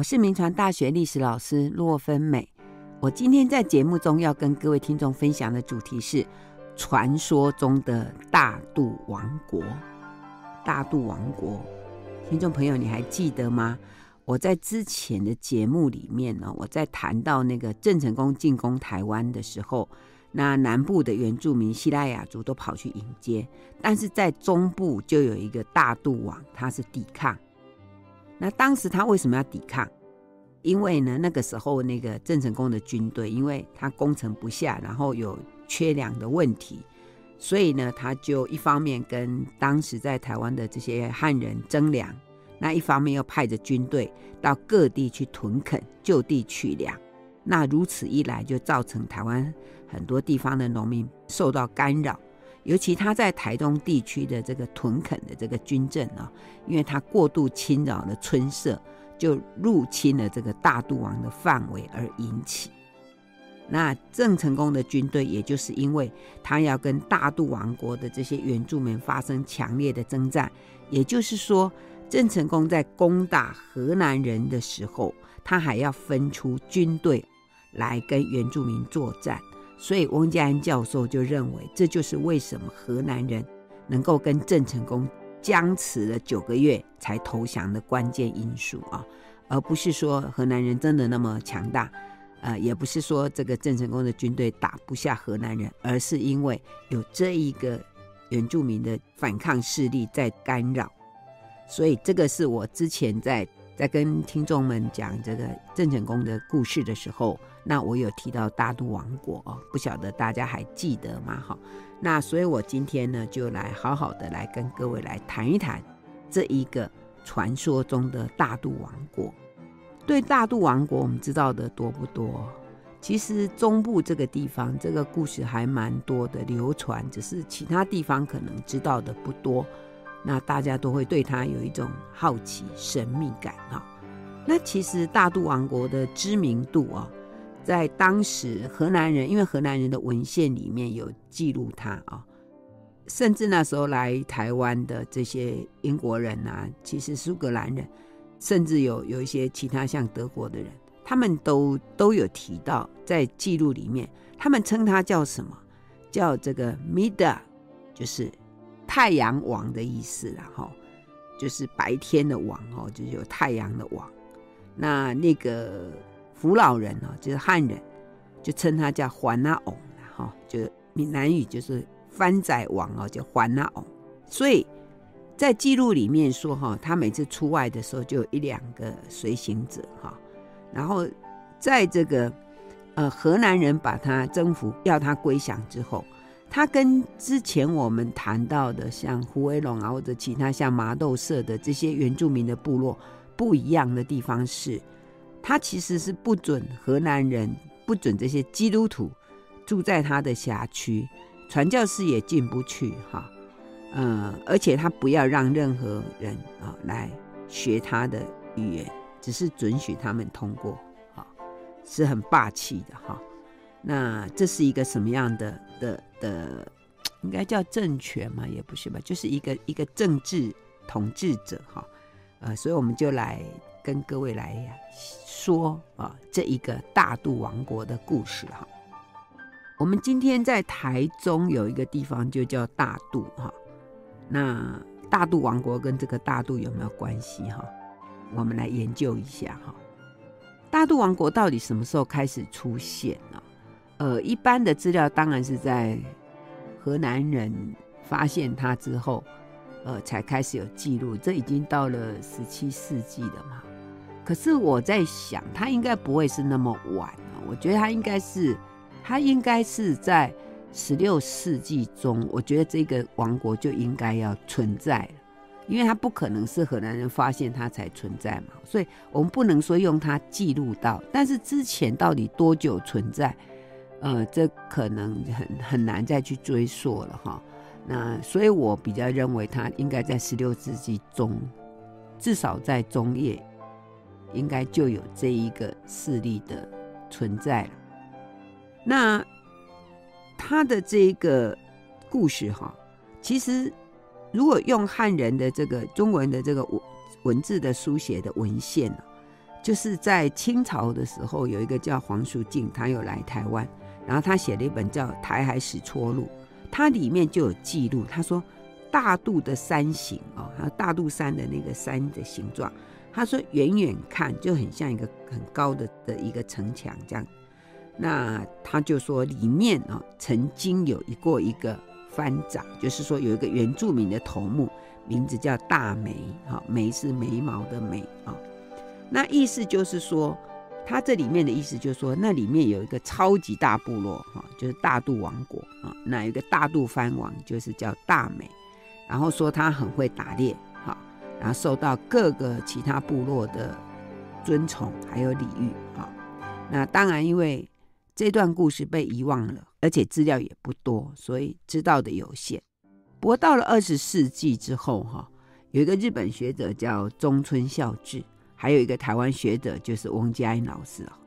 我是铭传大学历史老师骆芬美。我今天在节目中要跟各位听众分享的主题是传说中的大肚王国。大肚王国，听众朋友，你还记得吗？我在之前的节目里面呢，我在谈到那个郑成功进攻台湾的时候，那南部的原住民西拉雅族都跑去迎接，但是在中部就有一个大肚王，他是抵抗。那当时他为什么要抵抗？因为呢，那个时候那个郑成功的军队，因为他攻城不下，然后有缺粮的问题，所以呢，他就一方面跟当时在台湾的这些汉人征粮，那一方面又派着军队到各地去屯垦，就地取粮。那如此一来，就造成台湾很多地方的农民受到干扰。尤其他在台东地区的这个屯垦的这个军政啊，因为他过度侵扰了村社，就入侵了这个大肚王的范围而引起。那郑成功的军队，也就是因为他要跟大肚王国的这些原住民发生强烈的征战，也就是说，郑成功在攻打河南人的时候，他还要分出军队来跟原住民作战。所以翁家安教授就认为，这就是为什么河南人能够跟郑成功僵持了九个月才投降的关键因素啊，而不是说河南人真的那么强大，呃，也不是说这个郑成功的军队打不下河南人，而是因为有这一个原住民的反抗势力在干扰。所以这个是我之前在在跟听众们讲这个郑成功的故事的时候。那我有提到大肚王国哦，不晓得大家还记得吗？哈，那所以我今天呢，就来好好的来跟各位来谈一谈这一个传说中的大肚王国。对大肚王国，我们知道的多不多？其实中部这个地方，这个故事还蛮多的流传，只是其他地方可能知道的不多。那大家都会对它有一种好奇、神秘感哈。那其实大肚王国的知名度啊。在当时，河南人因为河南人的文献里面有记录他啊，甚至那时候来台湾的这些英国人啊，其实苏格兰人，甚至有有一些其他像德国的人，他们都都有提到在记录里面，他们称他叫什么？叫这个 Mid，就是太阳王的意思然后，就是白天的王哦，就是有太阳的王。那那个。福老人哦，就是汉人，就称他叫环那翁，哈，就闽南语就是番仔王哦，叫环那翁。所以在记录里面说哈，他每次出外的时候就有一两个随行者哈，然后在这个呃河南人把他征服要他归降之后，他跟之前我们谈到的像胡威龙啊或者其他像麻豆社的这些原住民的部落不一样的地方是。他其实是不准河南人，不准这些基督徒住在他的辖区，传教士也进不去哈，嗯，而且他不要让任何人啊来学他的语言，只是准许他们通过，哈，是很霸气的哈。那这是一个什么样的的的，应该叫政权嘛？也不是吧，就是一个一个政治统治者哈，呃，所以我们就来。跟各位来说啊，这一个大肚王国的故事哈。我们今天在台中有一个地方就叫大肚哈。那大肚王国跟这个大肚有没有关系哈？我们来研究一下哈。大肚王国到底什么时候开始出现呢？呃，一般的资料当然是在河南人发现它之后，呃，才开始有记录。这已经到了十七世纪了嘛。可是我在想，他应该不会是那么晚。我觉得他应该是，他应该是在十六世纪中，我觉得这个王国就应该要存在了，因为他不可能是荷兰人发现他才存在嘛，所以我们不能说用它记录到。但是之前到底多久存在，呃，这可能很很难再去追溯了哈。那所以我比较认为他应该在十六世纪中，至少在中叶。应该就有这一个势力的存在了。那他的这个故事哈，其实如果用汉人的这个中文的这个文文字的书写的文献，就是在清朝的时候，有一个叫黄淑静，他有来台湾，然后他写了一本叫《台海史撮录》，它里面就有记录，他说大肚的山形哦，还有大肚山的那个山的形状，他说远远看就很像一个很高的的一个城墙这样。那他就说里面啊，曾经有一过一个番长，就是说有一个原住民的头目，名字叫大眉，哈，眉是眉毛的眉啊。那意思就是说，他这里面的意思就是说，那里面有一个超级大部落，哈，就是大肚王国啊。那有一个大肚番王，就是叫大眉，然后说他很会打猎，然后受到各个其他部落的尊崇还有礼遇，啊。那当然，因为这段故事被遗忘了，而且资料也不多，所以知道的有限。不过到了二十世纪之后，哈，有一个日本学者叫中村孝治。还有一个台湾学者就是翁佳音老师啊，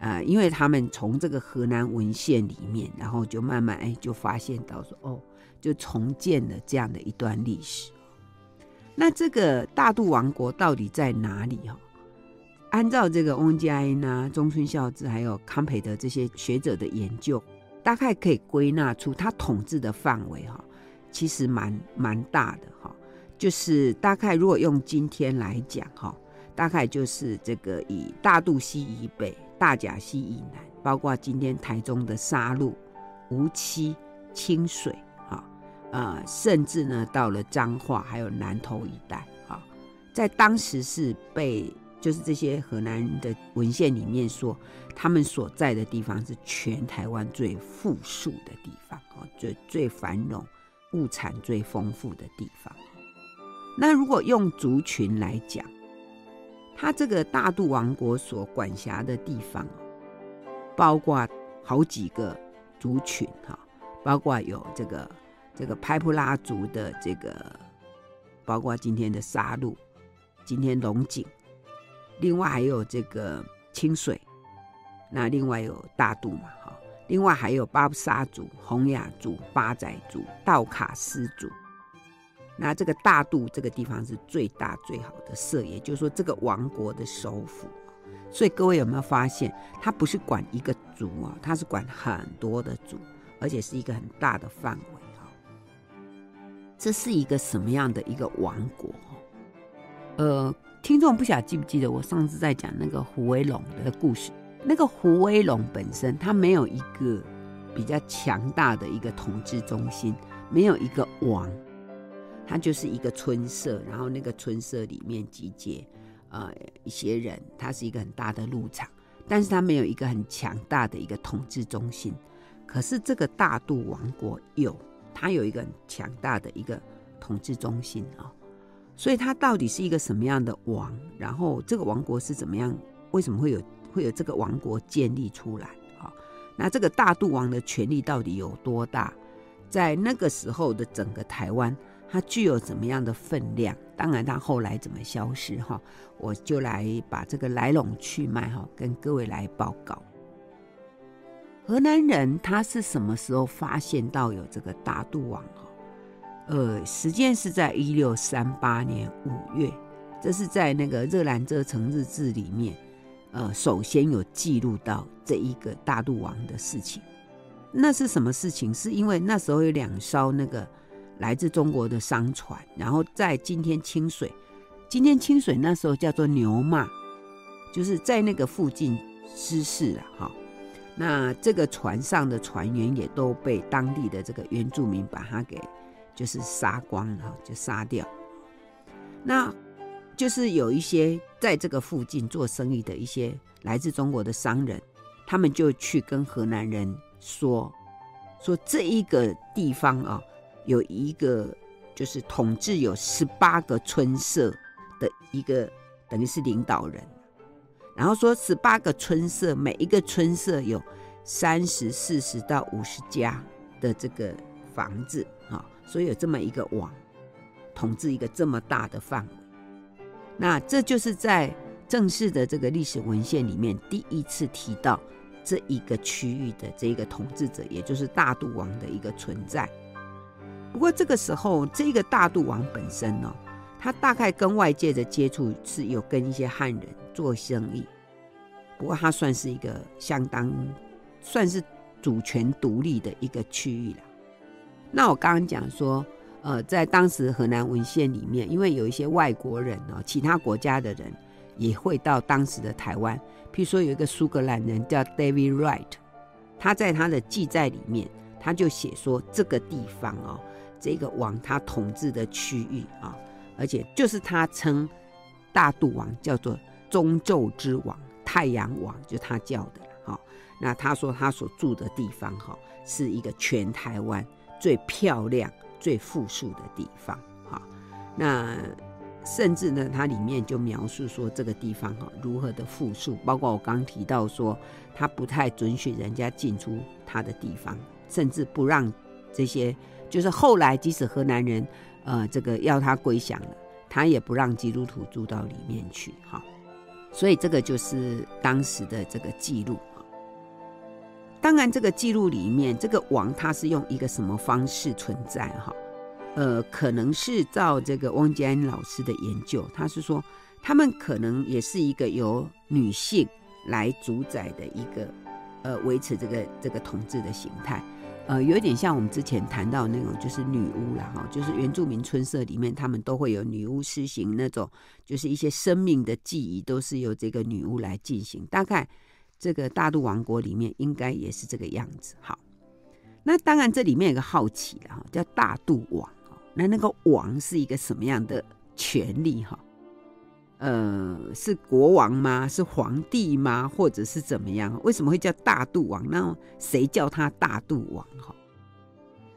呃，因为他们从这个河南文献里面，然后就慢慢哎就发现到说哦，就重建了这样的一段历史。那这个大肚王国到底在哪里哈？按照这个翁佳音啊、中村孝之还有康培德这些学者的研究，大概可以归纳出他统治的范围哈，其实蛮蛮大的哈，就是大概如果用今天来讲哈。大概就是这个以大肚溪以北、大甲溪以南，包括今天台中的沙鹿、梧栖、清水，呃，甚至呢到了彰化还有南投一带，啊，在当时是被就是这些河南的文献里面说，他们所在的地方是全台湾最富庶的地方，哦，最最繁荣、物产最丰富的地方。那如果用族群来讲，他这个大肚王国所管辖的地方，包括好几个族群哈，包括有这个这个拍布拉族的这个，包括今天的沙鹿，今天龙井，另外还有这个清水，那另外有大肚嘛哈，另外还有巴布沙族、洪雅族、八仔族、道卡斯族。那这个大肚这个地方是最大最好的社，也就是说这个王国的首府。所以各位有没有发现，它不是管一个族啊，它是管很多的族，而且是一个很大的范围。这是一个什么样的一个王国？呃，听众不晓得记不记得我上次在讲那个胡威龙的故事？那个胡威龙本身他没有一个比较强大的一个统治中心，没有一个王。他就是一个村社，然后那个村社里面集结呃一些人，他是一个很大的牧场，但是他没有一个很强大的一个统治中心。可是这个大肚王国有，它有一个很强大的一个统治中心啊、哦。所以它到底是一个什么样的王？然后这个王国是怎么样？为什么会有会有这个王国建立出来啊、哦？那这个大肚王的权力到底有多大？在那个时候的整个台湾。它具有怎么样的分量？当然，它后来怎么消失？哈，我就来把这个来龙去脉哈，跟各位来报告。河南人他是什么时候发现到有这个大肚王？哈，呃，时间是在一六三八年五月，这是在那个《热兰遮城日志》里面，呃，首先有记录到这一个大肚王的事情。那是什么事情？是因为那时候有两艘那个。来自中国的商船，然后在今天清水，今天清水那时候叫做牛骂，就是在那个附近失事了哈。那这个船上的船员也都被当地的这个原住民把他给就是杀光了，就杀掉。那就是有一些在这个附近做生意的一些来自中国的商人，他们就去跟河南人说，说这一个地方啊。有一个就是统治有十八个村社的一个等于是领导人，然后说十八个村社，每一个村社有三十、四十到五十家的这个房子啊，所以有这么一个网统治一个这么大的范围。那这就是在正式的这个历史文献里面第一次提到这一个区域的这个统治者，也就是大肚王的一个存在。不过这个时候，这个大肚王本身呢，他大概跟外界的接触是有跟一些汉人做生意，不过他算是一个相当算是主权独立的一个区域了。那我刚刚讲说，呃，在当时河南文献里面，因为有一些外国人哦，其他国家的人也会到当时的台湾，譬如说有一个苏格兰人叫 David Wright，他在他的记载里面，他就写说这个地方哦，这个王他统治的区域啊，而且就是他称大肚王叫做中昼之王、太阳王，就他叫的哈。那他说他所住的地方哈，是一个全台湾最漂亮。最富庶的地方，哈，那甚至呢，它里面就描述说这个地方哈如何的富庶，包括我刚提到说，他不太准许人家进出他的地方，甚至不让这些，就是后来即使河南人呃这个要他归降了，他也不让基督徒住到里面去，哈，所以这个就是当时的这个记录。当然，这个记录里面，这个王他是用一个什么方式存在？哈，呃，可能是照这个汪建安老师的研究，他是说，他们可能也是一个由女性来主宰的一个，呃，维持这个这个统治的形态，呃，有点像我们之前谈到那种，就是女巫啦，哈，就是原住民村社里面，他们都会有女巫施行那种，就是一些生命的记忆，都是由这个女巫来进行，大概。这个大肚王国里面应该也是这个样子。好，那当然这里面有个好奇的哈，叫大渡王。那那个王是一个什么样的权力哈？呃，是国王吗？是皇帝吗？或者是怎么样？为什么会叫大肚王？那谁叫他大肚王？哈？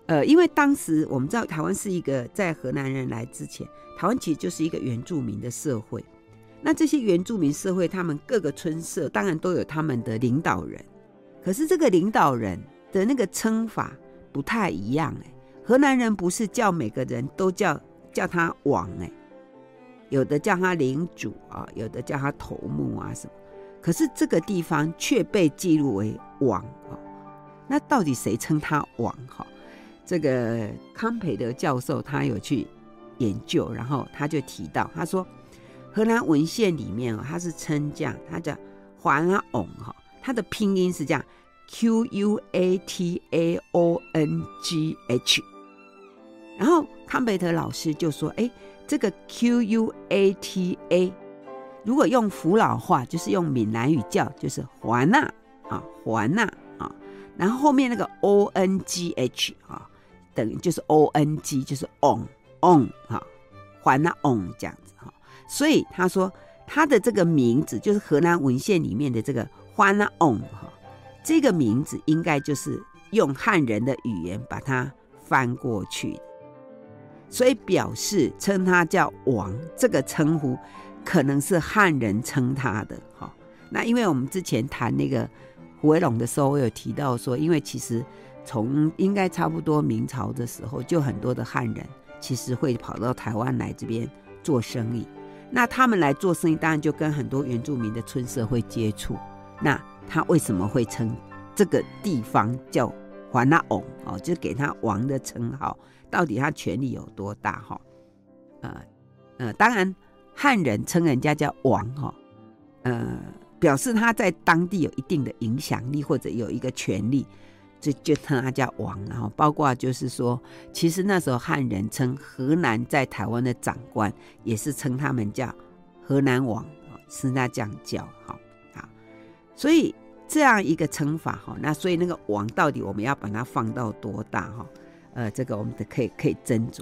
呃，因为当时我们知道台湾是一个在荷兰人来之前，台湾其实就是一个原住民的社会。那这些原住民社会，他们各个村社当然都有他们的领导人，可是这个领导人的那个称法不太一样哎。河南人不是叫每个人都叫叫他王哎，有的叫他领主啊，有的叫他头目啊什么。可是这个地方却被记录为王啊。那到底谁称他王哈？这个康培德教授他有去研究，然后他就提到，他说。荷兰文献里面哦，它是称这样，它叫华纳翁哈，它的拼音是这样，Q U A T A O N G H。然后康培德老师就说：“哎，这个 Q U A T A，如果用福佬话，就是用闽南语叫，就是华纳啊，华纳啊。然后后面那个 O N G H 啊，等于就是 O N G，就是 on on 哈，华纳翁这样子哈。”所以他说他的这个名字就是河南文献里面的这个 Juan On 哈，这个名字应该就是用汉人的语言把它翻过去的，所以表示称他叫王这个称呼可能是汉人称他的哈。那因为我们之前谈那个胡惟庸的时候，我有提到说，因为其实从应该差不多明朝的时候，就很多的汉人其实会跑到台湾来这边做生意。那他们来做生意，当然就跟很多原住民的村社会接触。那他为什么会称这个地方叫华纳翁哦？就是给他王的称号，到底他权力有多大？哈，呃呃，当然汉人称人家叫王哈，呃，表示他在当地有一定的影响力或者有一个权力。就就称他叫王，然后包括就是说，其实那时候汉人称河南在台湾的长官，也是称他们叫河南王，是那这样叫，哈，啊，所以这样一个称法，哈，那所以那个王到底我们要把它放到多大，哈，呃，这个我们的可以可以斟酌。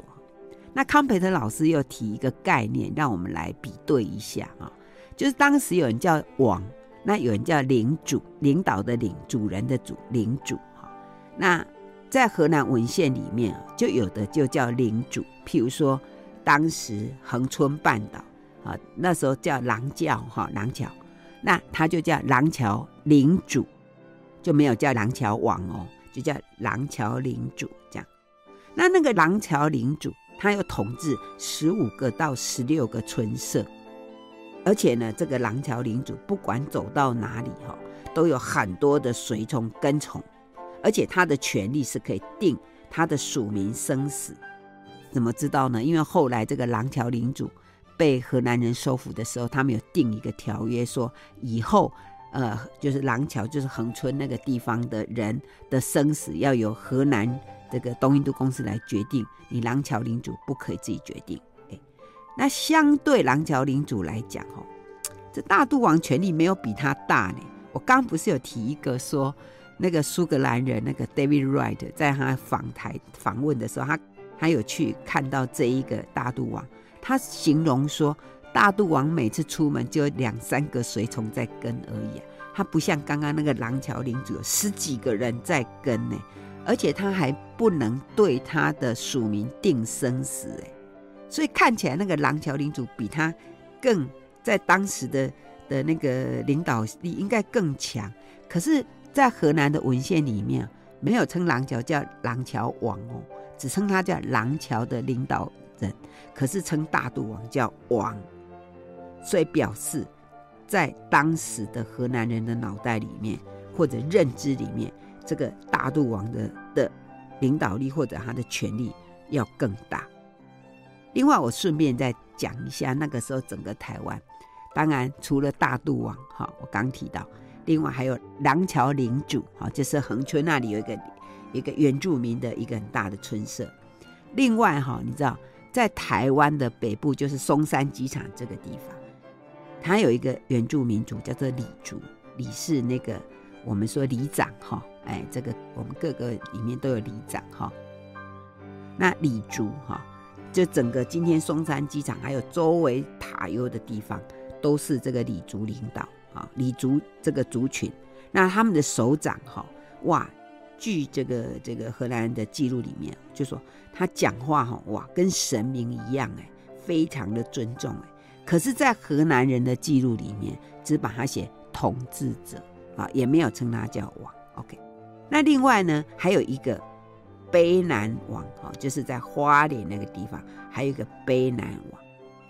那康培特老师又提一个概念，让我们来比对一下啊，就是当时有人叫王，那有人叫领主，领导的领，主人的主，领主哈。那在河南文献里面就有的就叫领主，譬如说当时恒春半岛啊，那时候叫廊桥哈，廊桥，那他就叫廊桥领主，就没有叫廊桥王哦，就叫廊桥领主这样。那那个廊桥领主，他又统治十五个到十六个村社，而且呢，这个廊桥领主不管走到哪里哈，都有很多的随从跟从。而且他的权力是可以定他的属民生死，怎么知道呢？因为后来这个廊桥领主被荷兰人收服的时候，他们有定一个条约，说以后呃，就是廊桥，就是恒村那个地方的人的生死要由荷兰这个东印度公司来决定，你廊桥领主不可以自己决定。哎，那相对廊桥领主来讲，哦，这大肚王权力没有比他大呢。我刚不是有提一个说，那个苏格兰人那个 David Wright 在他访台访问的时候，他他有去看到这一个大肚王，他形容说，大肚王每次出门就有两三个随从在跟而已啊，他不像刚刚那个廊桥领主有十几个人在跟呢，而且他还不能对他的属民定生死哎，所以看起来那个廊桥领主比他更在当时的。的那个领导力应该更强，可是，在河南的文献里面，没有称廊桥叫廊桥王哦，只称他叫廊桥的领导人，可是称大肚王叫王，所以表示在当时的河南人的脑袋里面或者认知里面，这个大肚王的的领导力或者他的权力要更大。另外，我顺便再讲一下那个时候整个台湾。当然，除了大肚王，哈，我刚提到，另外还有廊桥领主，哈，就是恒村那里有一个一个原住民的一个很大的村社。另外，哈，你知道，在台湾的北部，就是松山机场这个地方，它有一个原住民族叫做李族，李是那个我们说里长，哈，哎，这个我们各个里面都有里长，哈。那里族，哈，就整个今天松山机场还有周围塔悠的地方。都是这个里族领导啊，里族这个族群，那他们的首长哈，哇，据这个这个荷兰人的记录里面，就说他讲话哈，哇，跟神明一样哎，非常的尊重哎。可是，在荷兰人的记录里面，只把他写统治者啊，也没有称他叫王。OK，那另外呢，还有一个卑南王哈，就是在花莲那个地方，还有一个卑南王。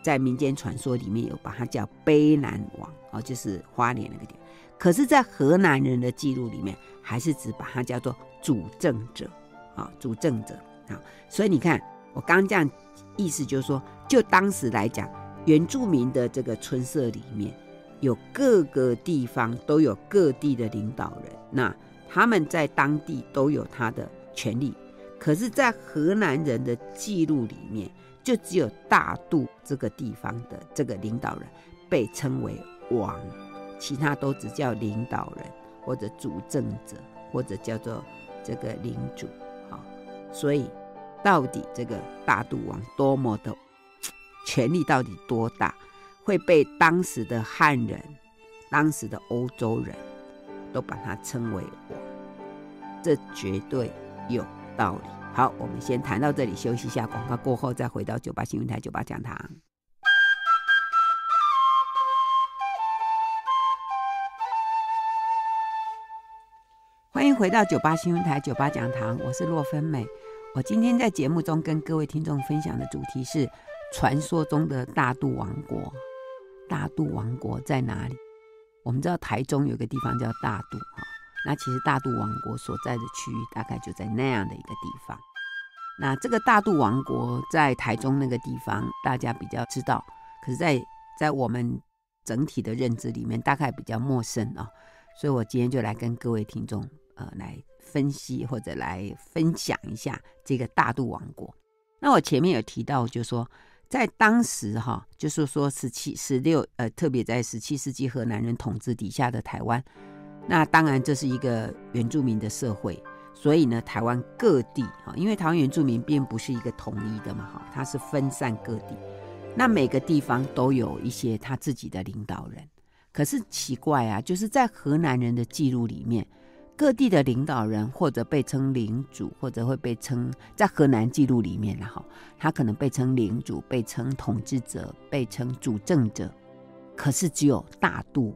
在民间传说里面有把它叫卑南王哦，就是花莲那个地方。可是，在河南人的记录里面，还是只把它叫做主政者啊，主政者啊。所以你看，我刚这样意思就是说，就当时来讲，原住民的这个村社里面有各个地方都有各地的领导人，那他们在当地都有他的权利。可是，在荷兰人的记录里面，就只有大渡这个地方的这个领导人被称为王，其他都只叫领导人或者主政者或者叫做这个领主。好，所以到底这个大渡王多么的权力到底多大，会被当时的汉人、当时的欧洲人都把它称为王，这绝对有道理。好，我们先谈到这里，休息一下，广告过后再回到九八新闻台九八讲堂。欢迎回到九八新闻台九八讲堂，我是洛芬美。我今天在节目中跟各位听众分享的主题是传说中的大肚王国。大肚王国在哪里？我们知道台中有个地方叫大肚哈。那其实大肚王国所在的区域大概就在那样的一个地方。那这个大肚王国在台中那个地方，大家比较知道，可是在，在我们整体的认知里面，大概比较陌生啊、所以我今天就来跟各位听众呃来分析或者来分享一下这个大肚王国。那我前面有提到，就是说在当时哈、就是说十七、十六呃，特别在十七世纪荷兰人统治底下的台湾。那当然，这是一个原住民的社会，所以呢，台湾各地啊，因为台湾原住民并不是一个统一的嘛，哈，它是分散各地。那每个地方都有一些他自己的领导人，可是奇怪啊，就是在荷兰人的记录里面，各地的领导人或者被称领主，或者会被称在河南记录里面，然后他可能被称领主，被称统治者，被称主政者，可是只有大肚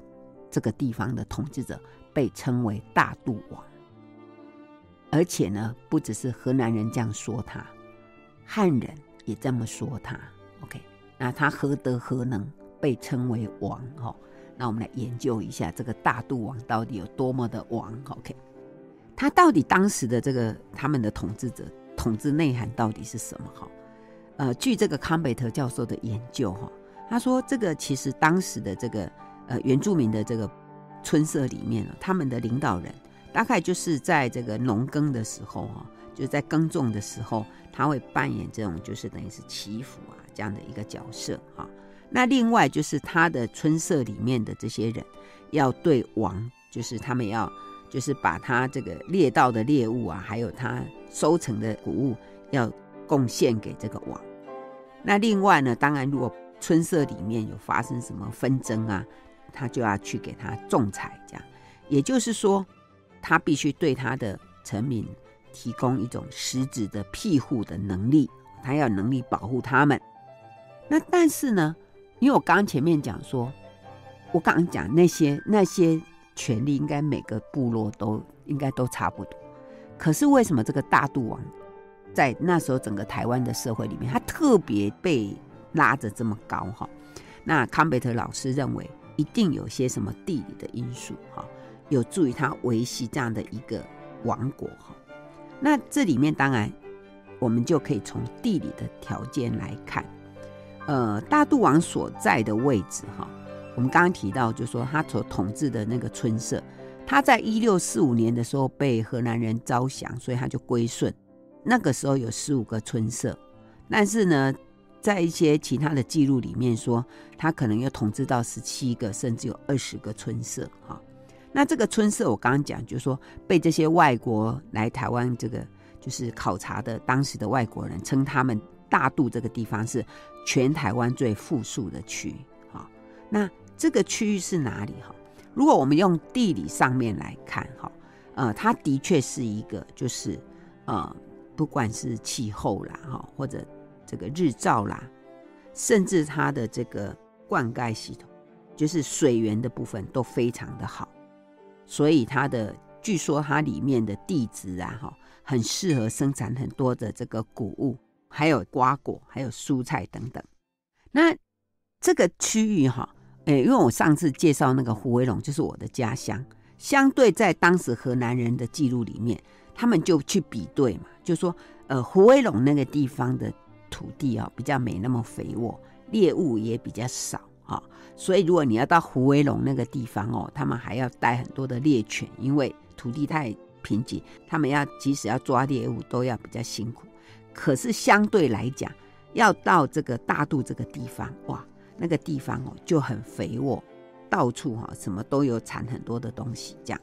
这个地方的统治者。被称为大肚王，而且呢，不只是河南人这样说他，汉人也这么说他。OK，那他何德何能被称为王？哈，那我们来研究一下这个大肚王到底有多么的王？OK，他到底当时的这个他们的统治者统治内涵到底是什么？哈，呃，据这个康贝特教授的研究哈，他说这个其实当时的这个呃原住民的这个村社里面呢，他们的领导人大概就是在这个农耕的时候哈，就在耕种的时候，他会扮演这种就是等于是祈福啊这样的一个角色哈。那另外就是他的村社里面的这些人要对王，就是他们要就是把他这个猎到的猎物啊，还有他收成的谷物要贡献给这个王。那另外呢，当然如果村社里面有发生什么纷争啊，他就要去给他仲裁，这样，也就是说，他必须对他的臣民提供一种实质的庇护的能力，他要能力保护他们。那但是呢？因为我刚刚前面讲说，我刚刚讲那些那些权利，应该每个部落都应该都差不多。可是为什么这个大肚王在那时候整个台湾的社会里面，他特别被拉着这么高哈？那康贝特老师认为，一定有些什么地理的因素哈，有助于他维系这样的一个王国哈。那这里面当然，我们就可以从地理的条件来看。呃，大肚王所在的位置哈，我们刚刚提到，就是说他所统治的那个村社，他在一六四五年的时候被荷兰人招降，所以他就归顺。那个时候有十五个村社，但是呢，在一些其他的记录里面说，他可能又统治到十七个，甚至有二十个村社哈。那这个村社，我刚刚讲，就是说被这些外国来台湾这个就是考察的当时的外国人称他们。大肚这个地方是全台湾最富庶的区域，哈，那这个区域是哪里？哈，如果我们用地理上面来看，哈，呃，它的确是一个，就是呃，不管是气候啦，哈，或者这个日照啦，甚至它的这个灌溉系统，就是水源的部分都非常的好，所以它的据说它里面的地质啊，哈，很适合生产很多的这个谷物。还有瓜果，还有蔬菜等等。那这个区域哈，诶，因为我上次介绍那个胡威龙，就是我的家乡。相对在当时河南人的记录里面，他们就去比对嘛，就说，呃，胡威龙那个地方的土地啊，比较没那么肥沃，猎物也比较少哈。所以如果你要到胡威龙那个地方哦，他们还要带很多的猎犬，因为土地太贫瘠，他们要即使要抓猎物，都要比较辛苦。可是相对来讲，要到这个大肚这个地方，哇，那个地方哦就很肥沃，到处哈什么都有产很多的东西。这样，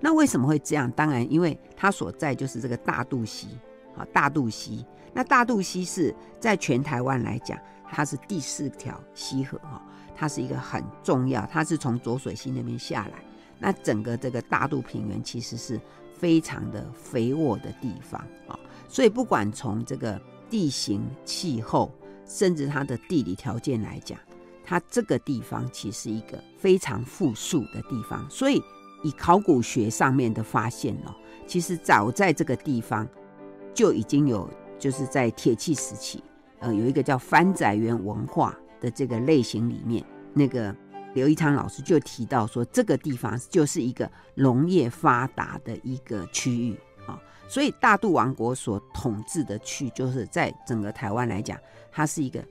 那为什么会这样？当然，因为它所在就是这个大肚溪啊，大肚溪。那大肚溪是在全台湾来讲，它是第四条溪河哈，它是一个很重要，它是从浊水溪那边下来。那整个这个大肚平原其实是非常的肥沃的地方啊。所以，不管从这个地形、气候，甚至它的地理条件来讲，它这个地方其实一个非常富庶的地方。所以，以考古学上面的发现哦，其实早在这个地方就已经有，就是在铁器时期，呃，有一个叫番仔园文化的这个类型里面，那个刘一昌老师就提到说，这个地方就是一个农业发达的一个区域。所以大肚王国所统治的区，就是在整个台湾来讲，它是一个，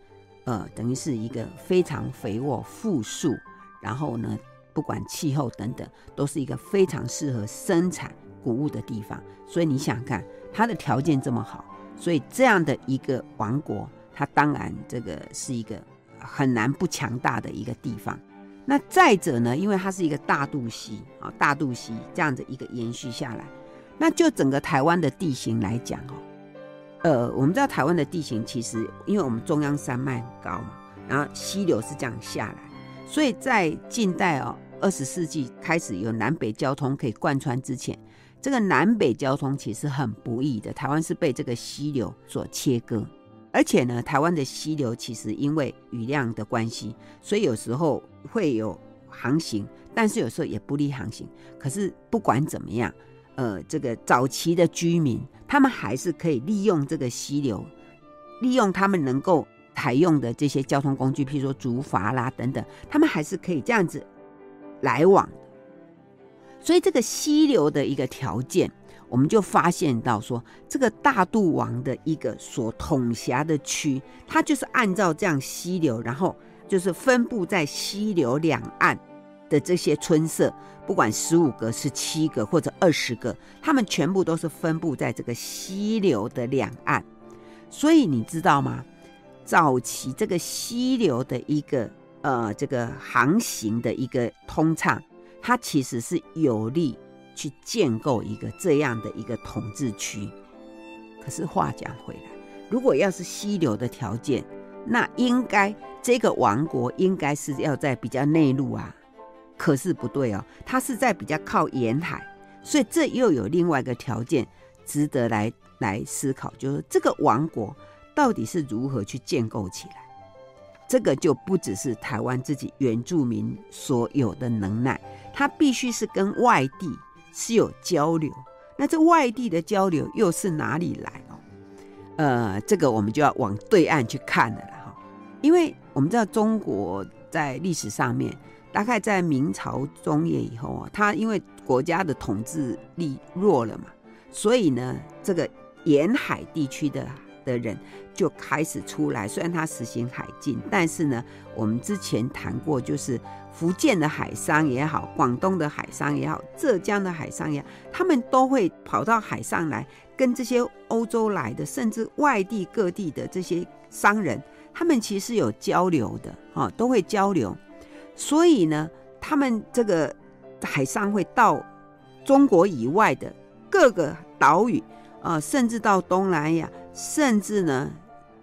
呃，等于是一个非常肥沃、富庶，然后呢，不管气候等等，都是一个非常适合生产谷物的地方。所以你想看它的条件这么好，所以这样的一个王国，它当然这个是一个很难不强大的一个地方。那再者呢，因为它是一个大肚溪啊，大肚溪这样子一个延续下来。那就整个台湾的地形来讲哦，呃，我们知道台湾的地形其实，因为我们中央山脉很高嘛，然后溪流是这样下来，所以在近代哦，二十世纪开始有南北交通可以贯穿之前，这个南北交通其实很不易的。台湾是被这个溪流所切割，而且呢，台湾的溪流其实因为雨量的关系，所以有时候会有航行，但是有时候也不利航行。可是不管怎么样。呃，这个早期的居民，他们还是可以利用这个溪流，利用他们能够采用的这些交通工具，譬如说竹筏啦等等，他们还是可以这样子来往。所以这个溪流的一个条件，我们就发现到说，这个大肚王的一个所统辖的区，它就是按照这样溪流，然后就是分布在溪流两岸的这些村社，不管十五个、十七个或者二十个，他们全部都是分布在这个溪流的两岸。所以你知道吗？早期这个溪流的一个呃这个航行的一个通畅，它其实是有利去建构一个这样的一个统治区。可是话讲回来，如果要是溪流的条件，那应该这个王国应该是要在比较内陆啊。可是不对哦，它是在比较靠沿海，所以这又有另外一个条件值得来来思考，就是这个王国到底是如何去建构起来？这个就不只是台湾自己原住民所有的能耐，它必须是跟外地是有交流。那这外地的交流又是哪里来哦？呃，这个我们就要往对岸去看了哈，因为我们知道中国在历史上面。大概在明朝中叶以后啊，他因为国家的统治力弱了嘛，所以呢，这个沿海地区的的人就开始出来。虽然他实行海禁，但是呢，我们之前谈过，就是福建的海商也好，广东的海商也好，浙江的海商也好，他们都会跑到海上来，跟这些欧洲来的，甚至外地各地的这些商人，他们其实有交流的啊，都会交流。所以呢，他们这个海商会到中国以外的各个岛屿啊、甚至到东南亚，甚至呢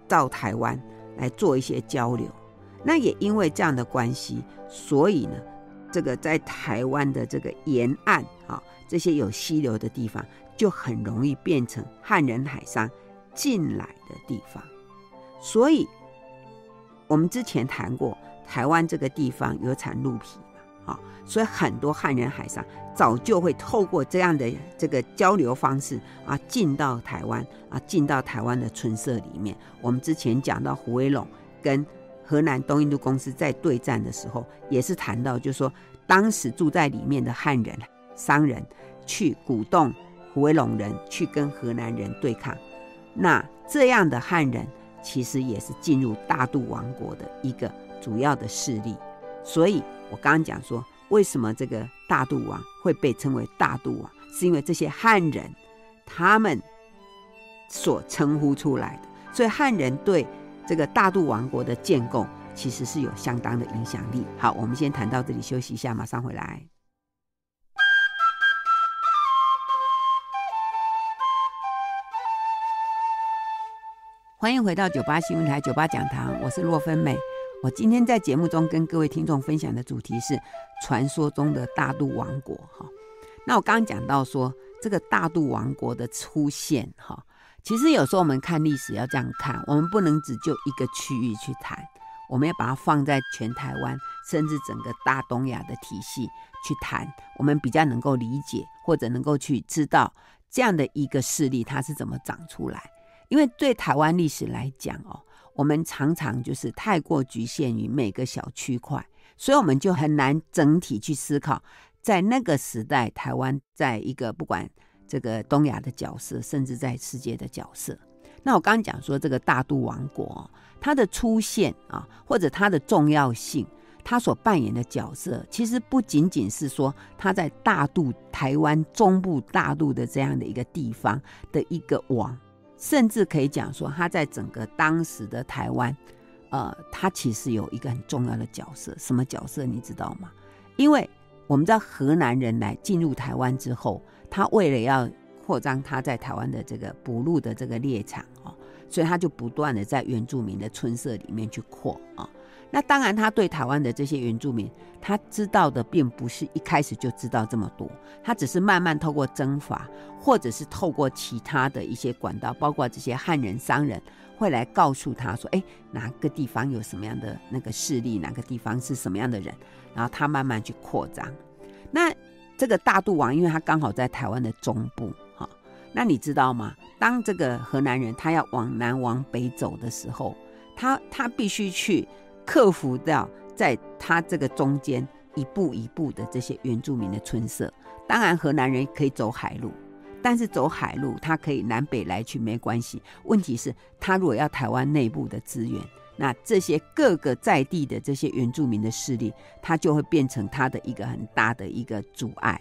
到台湾来做一些交流。那也因为这样的关系，所以呢，这个在台湾的这个沿岸啊，这些有溪流的地方，就很容易变成汉人海商进来的地方。所以，我们之前谈过。台湾这个地方有产鹿皮嘛，啊，所以很多汉人海商早就会透过这样的这个交流方式啊，进到台湾啊，进到台湾的村社里面。我们之前讲到胡维龙跟荷兰东印度公司在对战的时候，也是谈到，就是说当时住在里面的汉人商人去鼓动胡维龙人去跟荷兰人对抗，那这样的汉人其实也是进入大肚王国的一个。主要的势力，所以我刚刚讲说，为什么这个大肚王会被称为大肚王，是因为这些汉人他们所称呼出来的。所以汉人对这个大肚王国的建构，其实是有相当的影响力。好，我们先谈到这里，休息一下，马上回来。欢迎回到九八新闻台九八讲堂，我是洛芬美。我今天在节目中跟各位听众分享的主题是传说中的大肚王国哈。那我刚刚讲到说这个大肚王国的出现哈，其实有时候我们看历史要这样看，我们不能只就一个区域去谈，我们要把它放在全台湾甚至整个大东亚的体系去谈，我们比较能够理解或者能够去知道这样的一个势力它是怎么长出来。因为对台湾历史来讲哦。我们常常就是太过局限于每个小区块，所以我们就很难整体去思考，在那个时代，台湾在一个不管这个东亚的角色，甚至在世界的角色。那我刚刚讲说，这个大肚王国它的出现啊，或者它的重要性，它所扮演的角色，其实不仅仅是说它在大肚台湾中部大陆的这样的一个地方的一个王。甚至可以讲说，他在整个当时的台湾，呃，他其实有一个很重要的角色。什么角色你知道吗？因为我们知道荷兰人来进入台湾之后，他为了要扩张他在台湾的这个捕鹿的这个猎场哦，所以他就不断的在原住民的村舍里面去扩啊。那当然，他对台湾的这些原住民，他知道的并不是一开始就知道这么多，他只是慢慢透过征伐，或者是透过其他的一些管道，包括这些汉人商人会来告诉他说：“哎，哪个地方有什么样的那个势力，哪个地方是什么样的人。”然后他慢慢去扩张。那这个大肚王，因为他刚好在台湾的中部，哈，那你知道吗？当这个河南人他要往南往北走的时候，他他必须去。克服掉在他这个中间一步一步的这些原住民的村社。当然，河南人可以走海路，但是走海路他可以南北来去没关系。问题是，他如果要台湾内部的资源，那这些各个在地的这些原住民的势力，他就会变成他的一个很大的一个阻碍。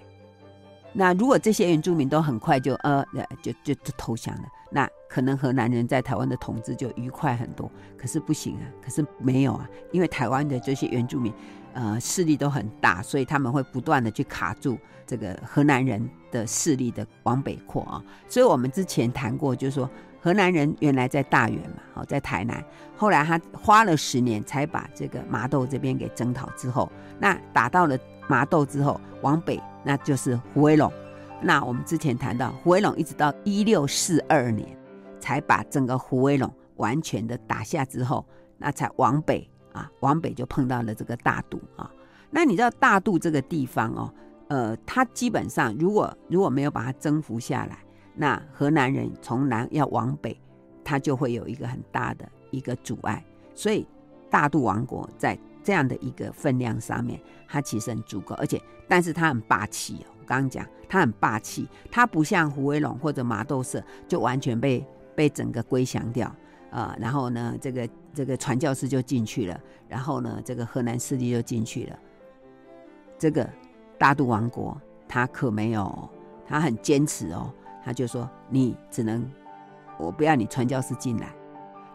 那如果这些原住民都很快就呃就就就投降了，那可能荷兰人在台湾的统治就愉快很多。可是不行啊，可是没有啊，因为台湾的这些原住民呃势力都很大，所以他们会不断的去卡住这个荷兰人的势力的往北扩啊。所以我们之前谈过，就是说荷兰人原来在大员嘛，好在台南，后来他花了十年才把这个麻豆这边给征讨之后，那打到了麻豆之后往北。那就是胡威龙。那我们之前谈到胡威龙，一直到一六四二年才把整个胡威龙完全的打下之后，那才往北啊，往北就碰到了这个大渡啊。那你知道大渡这个地方哦，呃，它基本上如果如果没有把它征服下来，那河南人从南要往北，它就会有一个很大的一个阻碍。所以大渡王国在。这样的一个分量上面，它其实很足够，而且，但是它很霸气哦。我刚刚讲，它很霸气，它不像虎尾陇或者麻豆社，就完全被被整个归降掉啊、呃。然后呢，这个这个传教士就进去了，然后呢，这个荷兰势力就进去了。这个大肚王国，他可没有，他很坚持哦，他就说你只能，我不要你传教士进来。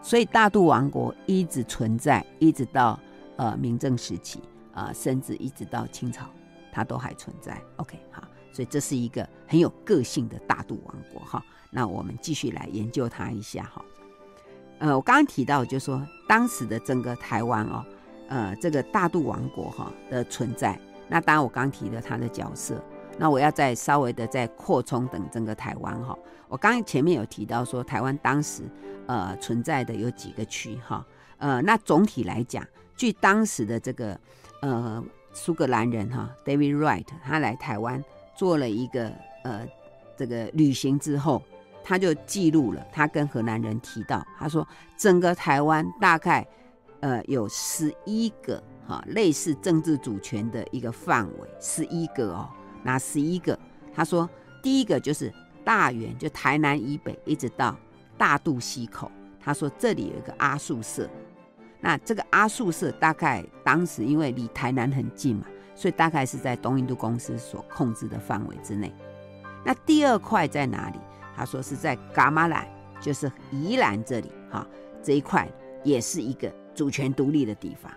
所以大肚王国一直存在，一直到。呃，明郑时期啊、呃，甚至一直到清朝，它都还存在。OK，好，所以这是一个很有个性的大肚王国哈。那我们继续来研究它一下哈。呃，我刚刚提到，就说当时的整个台湾哦，呃，这个大肚王国哈的存在。那当然，我刚提了它的角色。那我要再稍微的再扩充等整个台湾哈。我刚刚前面有提到说，台湾当时呃存在的有几个区哈。呃，那总体来讲。据当时的这个呃苏格兰人哈 David Wright，他来台湾做了一个呃这个旅行之后，他就记录了他跟荷兰人提到，他说整个台湾大概呃有十一个哈类似政治主权的一个范围，十一个哦，哪十一个？他说第一个就是大员，就台南以北一直到大肚溪口，他说这里有一个阿速社。那这个阿速社大概当时因为离台南很近嘛，所以大概是在东印度公司所控制的范围之内。那第二块在哪里？他说是在噶玛兰，就是宜兰这里哈，这一块也是一个主权独立的地方。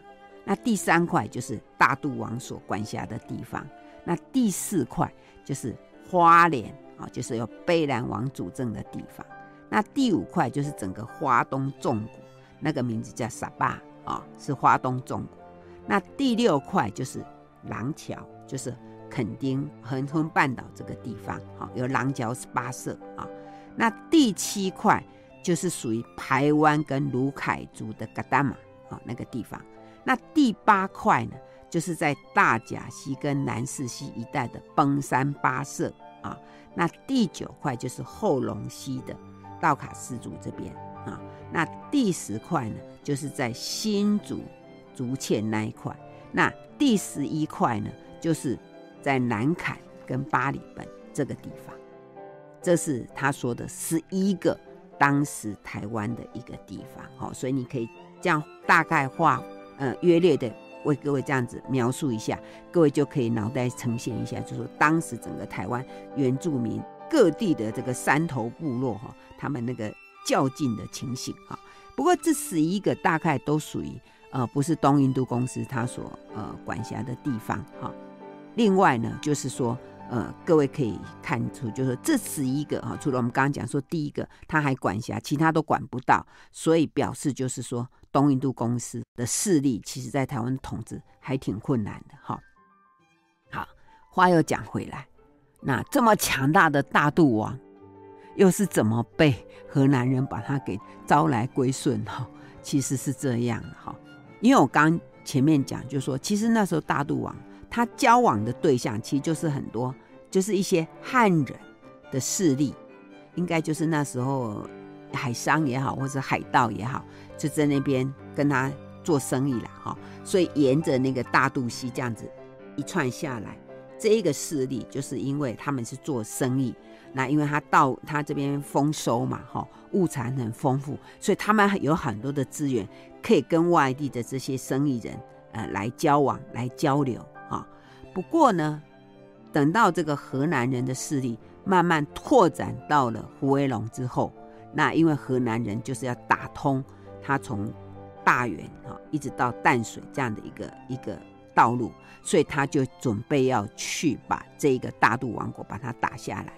那第三块就是大肚王所管辖的地方。那第四块就是花莲啊，就是由卑南王主政的地方。那第五块就是整个花东纵谷。那个名字叫沙巴啊，是花东纵谷。那第六块就是廊桥，就是垦丁恒春半岛这个地方，哈，有廊桥十八社啊。那第七块就是属于排湾跟鲁凯族的噶达玛啊那个地方。那第八块呢，就是在大甲溪跟南势溪一带的崩山八社啊。那第九块就是后龙溪的道卡斯族这边啊。那第十块呢，就是在新竹竹堑那一块。那第十一块呢，就是在南崁跟八里本这个地方。这是他说的十一个当时台湾的一个地方。好，所以你可以这样大概画，呃，约略的为各位这样子描述一下，各位就可以脑袋呈现一下，就是说当时整个台湾原住民各地的这个山头部落哈，他们那个。较劲的情形哈，不过这十一个大概都属于呃不是东印度公司它所呃管辖的地方哈。另外呢，就是说呃各位可以看出，就是这十一个哈，除了我们刚刚讲说第一个他还管辖，其他都管不到，所以表示就是说东印度公司的势力其实在台湾统治还挺困难的哈。好，话又讲回来，那这么强大的大肚王。又是怎么被河南人把他给招来归顺哈？其实是这样哈，因为我刚前面讲，就是说其实那时候大肚王他交往的对象其实就是很多，就是一些汉人的势力，应该就是那时候海商也好，或者海盗也好，就在那边跟他做生意了哈。所以沿着那个大肚溪这样子一串下来，这一个势力就是因为他们是做生意，那因为他到他这边丰收嘛，哈，物产很丰富，所以他们有很多的资源可以跟外地的这些生意人呃来交往、来交流啊。不过呢，等到这个河南人的势力慢慢拓展到了胡威龙之后，那因为河南人就是要打通他从大员哈一直到淡水这样的一个一个道路，所以他就准备要去把这个大肚王国把它打下来。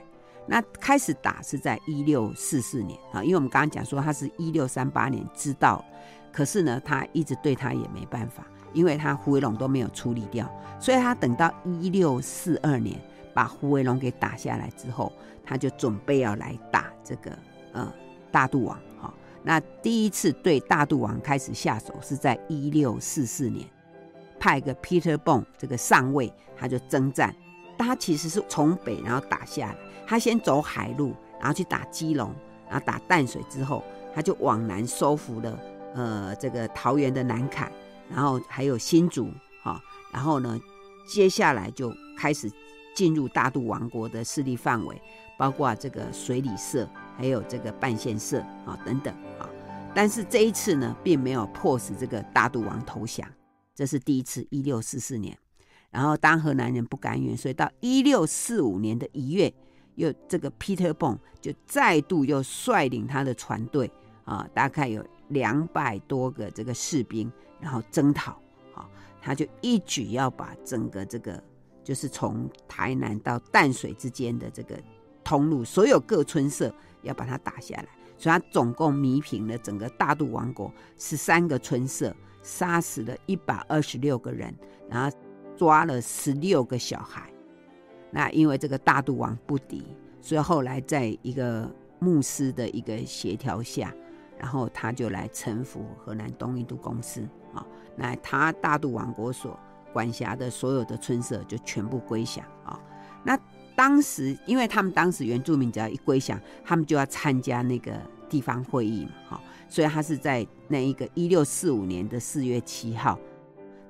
那开始打是在一六四四年啊，因为我们刚刚讲说他是一六三八年知道，可是呢他一直对他也没办法，因为他胡维龙都没有处理掉，所以他等到一六四二年把胡维龙给打下来之后，他就准备要来打这个呃大肚王。哈，那第一次对大肚王开始下手是在一六四四年，派个 Peter Bone 这个上尉，他就征战，他其实是从北然后打下来。他先走海路，然后去打基隆，然后打淡水之后，他就往南收复了呃这个桃园的南崁，然后还有新竹，哈，然后呢，接下来就开始进入大肚王国的势力范围，包括这个水里社，还有这个半线社啊等等啊。但是这一次呢，并没有迫使这个大肚王投降，这是第一次，一六四四年。然后当荷兰人不甘愿，所以到一六四五年的一月。又这个 Peter Bone 就再度又率领他的船队啊，大概有两百多个这个士兵，然后征讨啊，他就一举要把整个这个就是从台南到淡水之间的这个通路，所有各村社要把它打下来，所以他总共弥平了整个大肚王国十三个村社，杀死了一百二十六个人，然后抓了十六个小孩。那因为这个大肚王不敌，所以后来在一个牧师的一个协调下，然后他就来臣服河南东印度公司啊。那他大肚王国所管辖的所有的村社就全部归降啊。那当时因为他们当时原住民只要一归降，他们就要参加那个地方会议嘛，哈，所以他是在那一个一六四五年的四月七号，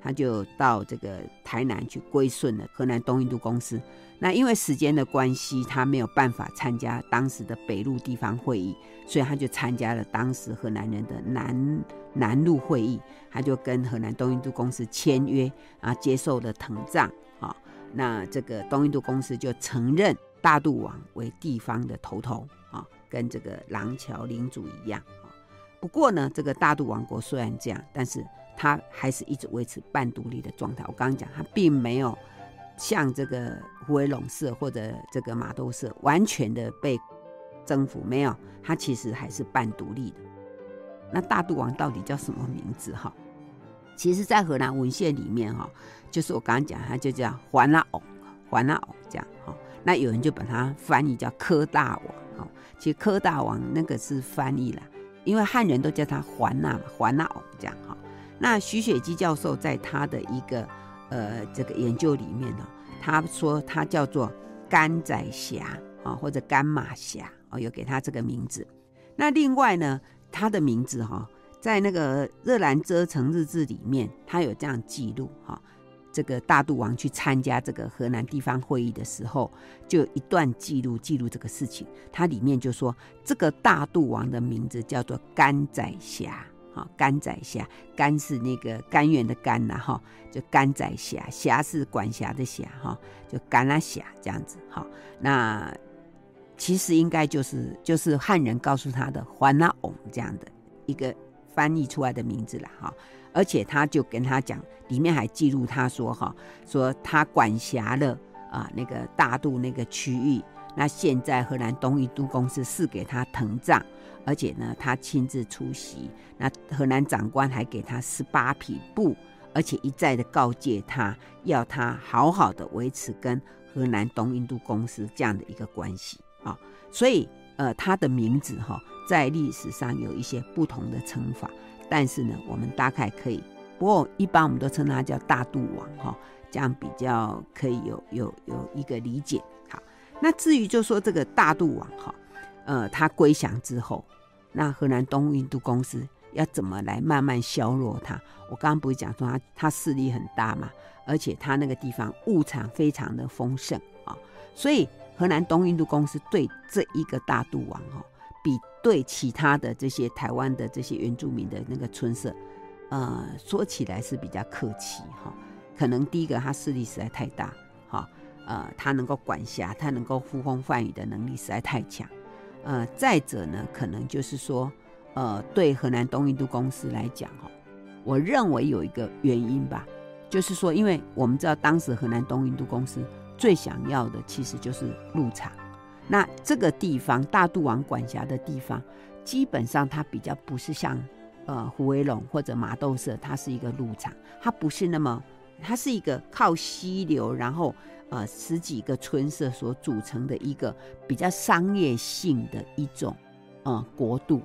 他就到这个台南去归顺了河南东印度公司。那因为时间的关系，他没有办法参加当时的北路地方会议，所以他就参加了当时河南人的南南路会议，他就跟河南东印度公司签约，啊，接受了腾帐啊。那这个东印度公司就承认大肚王为地方的头头啊，跟这个廊桥领主一样啊。不过呢，这个大肚王国虽然这样，但是他还是一直维持半独立的状态。我刚刚讲，他并没有。像这个胡惟龙社或者这个马窦社完全的被征服没有，他其实还是半独立的。那大肚王到底叫什么名字哈？其实，在荷兰文献里面哈，就是我刚刚讲，他就叫环那翁，环那翁这样哈。那有人就把它翻译叫柯大王哈。其实柯大王那个是翻译了，因为汉人都叫他环那嘛，环那。那徐雪姬教授在他的一个。呃，这个研究里面呢，他说他叫做甘仔峡啊，或者甘马峡哦，有给他这个名字。那另外呢，他的名字哈，在那个热兰遮城日志里面，他有这样记录哈。这个大肚王去参加这个河南地方会议的时候，就有一段记录记录这个事情。它里面就说，这个大肚王的名字叫做甘仔峡。好，甘仔峡，甘是那个甘源的甘呐，哈，就甘仔峡，峡是管辖的峡，哈，就甘拉峡这样子，哈，那其实应该就是就是汉人告诉他的环那翁这样的一个翻译出来的名字了，哈，而且他就跟他讲，里面还记录他说，哈，说他管辖了啊那个大肚那个区域，那现在荷兰东印度公司是给他腾帐。而且呢，他亲自出席。那荷兰长官还给他十八匹布，而且一再的告诫他，要他好好的维持跟荷兰东印度公司这样的一个关系啊。所以，呃，他的名字哈，在历史上有一些不同的称法，但是呢，我们大概可以，不过一般我们都称他叫大肚王哈，这样比较可以有有有一个理解。好，那至于就说这个大肚王哈。呃，他归降之后，那荷兰东印度公司要怎么来慢慢削弱他。我刚刚不是讲说他他势力很大嘛，而且他那个地方物产非常的丰盛啊，所以荷兰东印度公司对这一个大肚王哈，比对其他的这些台湾的这些原住民的那个村社，呃，说起来是比较客气哈。可能第一个他势力实在太大哈，呃，他能够管辖，他能够呼风唤雨的能力实在太强。呃，再者呢，可能就是说，呃，对河南东印度公司来讲哈，我认为有一个原因吧，就是说，因为我们知道当时河南东印度公司最想要的其实就是鹿场。那这个地方大肚王管辖的地方，基本上它比较不是像呃胡威龙或者麻豆社，它是一个鹿场，它不是那么，它是一个靠溪流，然后呃十几个村社所组成的一个比较商业性的一种呃国度，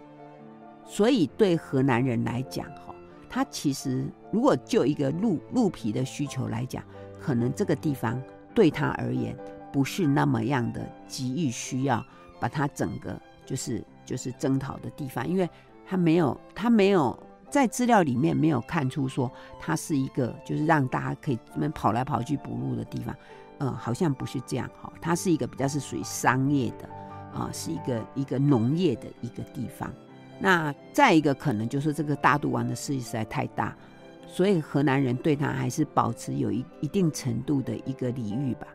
所以对河南人来讲哈，他其实如果就一个鹿鹿皮的需求来讲，可能这个地方对他而言。不是那么样的急于需要把它整个就是就是征讨的地方，因为他没有他没有在资料里面没有看出说它是一个就是让大家可以这么跑来跑去捕鹿的地方，嗯，好像不是这样哈，它是一个比较是属于商业的啊，是一个一个农业的一个地方。那再一个可能就是这个大肚王的势力实在太大，所以荷兰人对他还是保持有一一定程度的一个礼遇吧。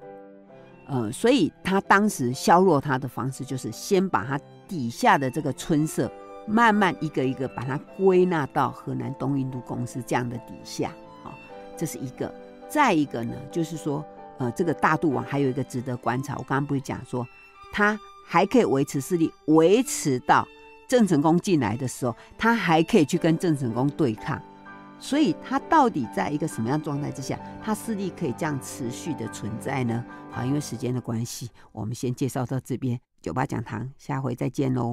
呃，所以他当时削弱他的方式，就是先把他底下的这个村社，慢慢一个一个把它归纳到河南东印度公司这样的底下，啊、这是一个。再一个呢，就是说，呃，这个大肚王还有一个值得观察，我刚刚不是讲说，他还可以维持势力，维持到郑成功进来的时候，他还可以去跟郑成功对抗。所以他到底在一个什么样状态之下，他势力可以这样持续的存在呢？好，因为时间的关系，我们先介绍到这边。酒吧讲堂，下回再见喽。